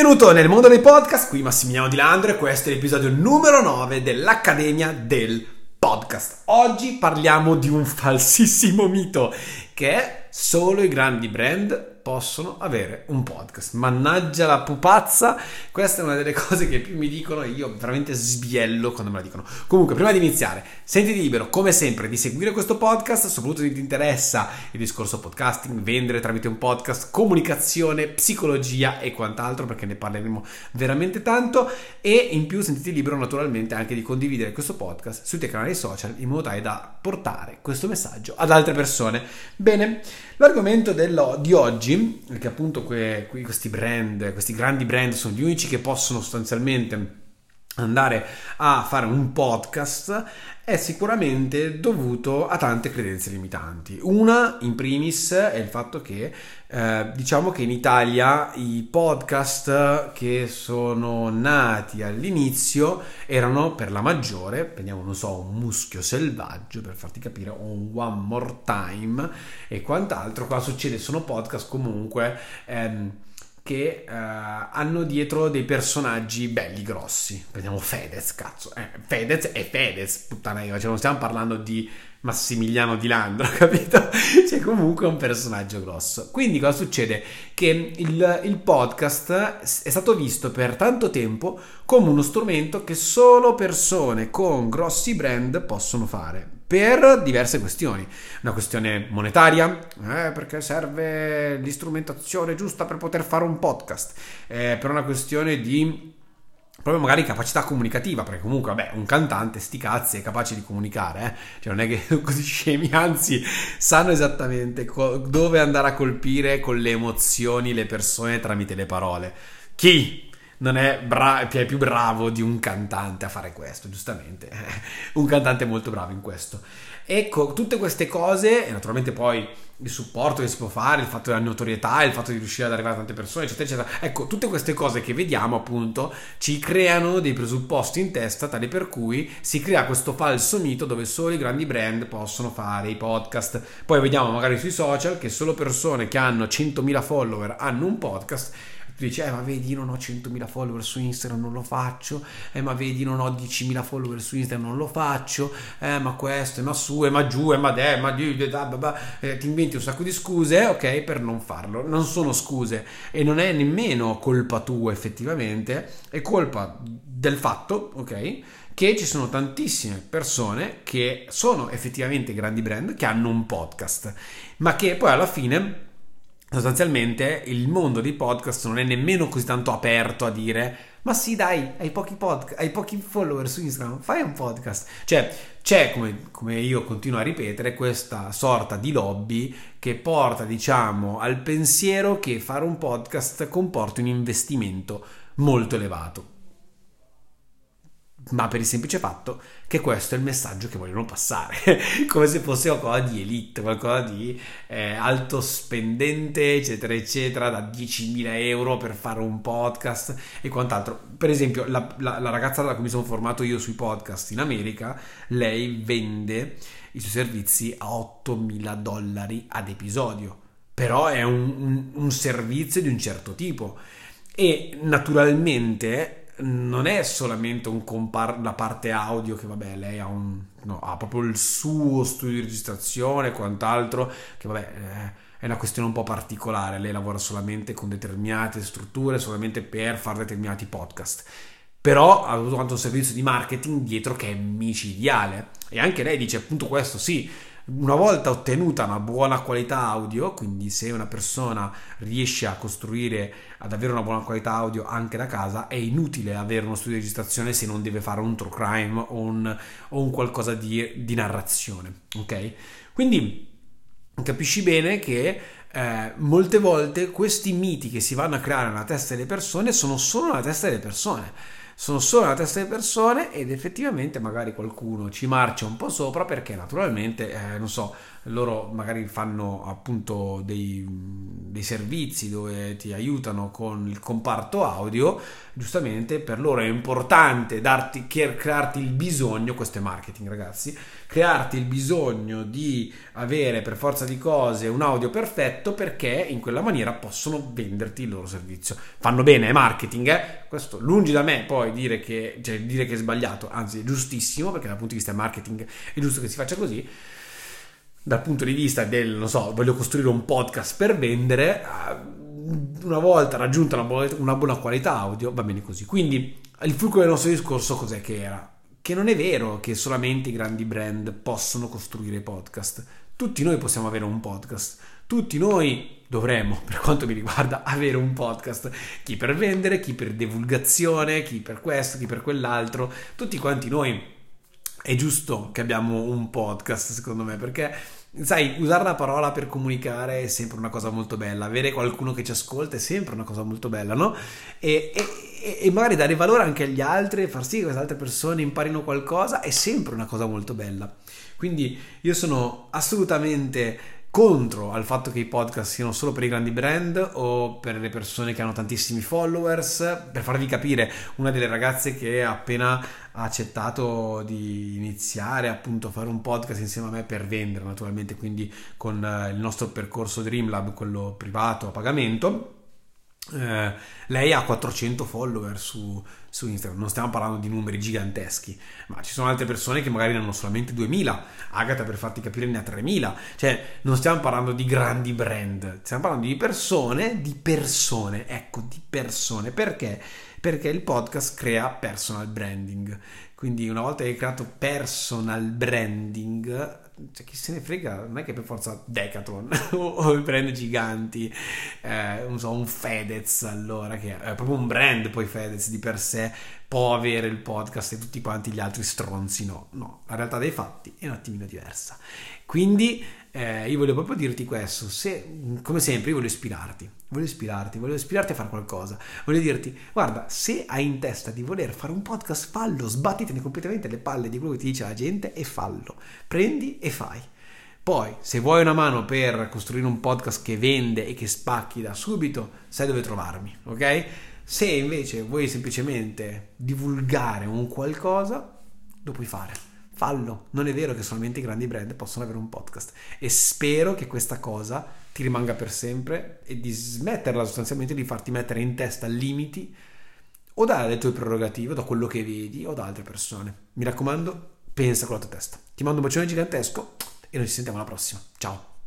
Benvenuto nel mondo dei podcast, qui Massimiliano Di Landro e questo è l'episodio numero 9 dell'Accademia del Podcast. Oggi parliamo di un falsissimo mito che solo i grandi brand possono avere un podcast. Mannaggia la pupazza, questa è una delle cose che più mi dicono e io veramente sbiello quando me la dicono. Comunque, prima di iniziare, sentiti libero, come sempre, di seguire questo podcast, soprattutto se ti interessa il discorso podcasting, vendere tramite un podcast, comunicazione, psicologia e quant'altro, perché ne parleremo veramente tanto. E in più sentiti libero naturalmente anche di condividere questo podcast sui tuoi canali social in modo tale da portare questo messaggio ad altre persone. Bene, l'argomento dello, di oggi perché appunto que, questi brand, questi grandi brand sono gli unici che possono sostanzialmente andare a fare un podcast è sicuramente dovuto a tante credenze limitanti. Una, in primis, è il fatto che eh, diciamo che in Italia i podcast che sono nati all'inizio erano per la maggiore, prendiamo, non so, un muschio selvaggio per farti capire, o un One More Time e quant'altro. Qua succede, sono podcast comunque. Ehm, che uh, hanno dietro dei personaggi belli grossi. Prendiamo Fedez, cazzo. Eh, Fedez è Fedez, puttana io. Cioè, non stiamo parlando di Massimiliano di Landro, capito? C'è comunque un personaggio grosso. Quindi cosa succede? Che il, il, podcast è stato visto per tanto tempo come uno strumento che solo persone con grossi brand possono fare per diverse questioni. Una questione monetaria, eh, perché serve l'istrumentazione giusta per poter fare un podcast, eh, per una questione di proprio magari capacità comunicativa, perché comunque, vabbè, un cantante, sti cazzi, è capace di comunicare, eh? cioè non è che sono così scemi, anzi, sanno esattamente co- dove andare a colpire con le emozioni le persone tramite le parole. Chi? non è, bra- è, più bravo di un cantante a fare questo, giustamente. un cantante molto bravo in questo. Ecco, tutte queste cose, e naturalmente poi il supporto che si può fare, il fatto della notorietà, il fatto di riuscire ad arrivare a tante persone, eccetera, eccetera. Ecco, tutte queste cose che vediamo, appunto, ci creano dei presupposti in testa, tali per cui si crea questo falso mito dove solo i grandi brand possono fare i podcast. Poi vediamo magari sui social che solo persone che hanno 100.000 follower hanno un podcast dici, eh ma vedi non ho 100.000 follower su Instagram, non lo faccio, eh ma vedi non ho 10.000 follower su Instagram, non lo faccio, eh ma questo, eh, ma su, eh ma giù, eh ma de, ma di, da, da, da, eh, ti inventi un sacco di scuse, ok, per non farlo. Non sono scuse. E non è nemmeno colpa tua effettivamente, è colpa del fatto, ok, che ci sono tantissime persone che sono effettivamente grandi brand che hanno un podcast, ma che poi alla fine sostanzialmente il mondo dei podcast non è nemmeno così tanto aperto a dire ma sì dai hai pochi, pod- hai pochi follower su Instagram fai un podcast. Cioè c'è come, come, io continuo a ripetere questa sorta di lobby che porta diciamo al pensiero che fare un podcast comporta un investimento molto elevato ma per il semplice fatto che questo è il messaggio che vogliono passare, come se fosse qualcosa di elite, qualcosa di eh, alto spendente, eccetera, eccetera, da 10.000 euro per fare un podcast e quant'altro. Per esempio, la, la, la ragazza da cui mi sono formato io sui podcast in America, lei vende i suoi servizi a 8.000 dollari ad episodio, però è un, un, un servizio di un certo tipo. E naturalmente non è solamente compar- la parte audio che vabbè lei ha, un, no, ha proprio il suo studio di registrazione e quant'altro che vabbè eh, è una questione un po' particolare. Lei lavora solamente con determinate strutture solamente per fare determinati podcast. Però ha avuto quanto un servizio di marketing dietro che è micidiale. E anche lei dice appunto questo sì una volta ottenuta una buona qualità audio, quindi se una persona riesce a costruire, ad avere una buona qualità audio anche da casa, è inutile avere uno studio di registrazione se non deve fare un true crime o un, o un qualcosa di, di, narrazione. Ok? Quindi capisci bene che eh, molte volte questi miti che si vanno a creare nella testa delle persone sono solo nella testa delle persone sono solo nella testa delle persone ed effettivamente magari qualcuno ci marcia un po' sopra perché naturalmente, eh, non so, loro magari fanno appunto dei, dei servizi dove ti aiutano con il comparto audio, giustamente per loro è importante darti, crearti il bisogno, questo è marketing ragazzi, crearti il bisogno di avere per forza di cose un audio perfetto perché in quella maniera possono venderti il loro servizio. Fanno bene, è marketing, eh? questo lungi da me poi dire che, cioè, dire che è sbagliato, anzi è giustissimo perché dal punto di vista marketing è giusto che si faccia così dal punto di vista del, non so, voglio costruire un podcast per vendere, una volta raggiunta una buona, una buona qualità audio, va bene così. Quindi il fulcro del nostro discorso cos'è che era? Che non è vero che solamente i grandi brand possono costruire podcast. Tutti noi possiamo avere un podcast. Tutti noi dovremmo, per quanto mi riguarda, avere un podcast. Chi per vendere, chi per divulgazione, chi per questo, chi per quell'altro. Tutti quanti noi è giusto che abbiamo un podcast, secondo me, perché sai, usare la parola per comunicare è sempre una cosa molto bella, avere qualcuno che ci ascolta è sempre una cosa molto bella, no? E, e, e magari dare valore anche agli altri, far sì che queste altre persone imparino qualcosa è sempre una cosa molto bella. Quindi io sono assolutamente contro al fatto che i podcast siano solo per i grandi brand o per le persone che hanno tantissimi followers. Per farvi capire, una delle ragazze che ha appena accettato di iniziare appunto a fare un podcast insieme a me per vendere naturalmente, quindi con eh, il nostro percorso Dreamlab, quello privato a pagamento eh, lei ha 400 follower su, su, Instagram, non stiamo parlando di numeri giganteschi, ma ci sono altre persone che magari ne hanno solamente 2000. Agatha, per farti capire, ne ha 3000. Cioè, non stiamo parlando di grandi brand, stiamo parlando di persone, di persone, ecco, di persone. Perché? Perché il podcast crea personal branding. Quindi, una volta che hai creato personal branding, cioè, chi se ne frega, non è che per forza Decathlon o, i brand giganti, eh, non so, un Fedez allora, che è proprio un brand poi Fedez di per sé, può avere il podcast e tutti quanti gli altri stronzi no, no, la realtà dei fatti è un attimino diversa. Quindi eh, io voglio proprio dirti questo, se, come sempre io voglio ispirarti, voglio ispirarti, voglio ispirarti a fare qualcosa, voglio dirti, guarda, se hai in testa di voler fare un podcast, fallo, sbattitene completamente le palle di quello che ti dice la gente e fallo, prendi e fai. Poi, se vuoi una mano per costruire un podcast che vende e che spacchi da subito, sai dove trovarmi, ok? Se invece vuoi semplicemente divulgare un qualcosa, lo puoi fare fallo. Non è vero che solamente i grandi brand possono avere un podcast. E spero che questa cosa ti rimanga per sempre e di smetterla sostanzialmente di farti mettere in testa limiti o dalle tue prerogative, da quello che vedi o da altre persone. Mi raccomando, pensa con la tua testa. Ti mando un bacione gigantesco e noi ci sentiamo alla prossima. Ciao!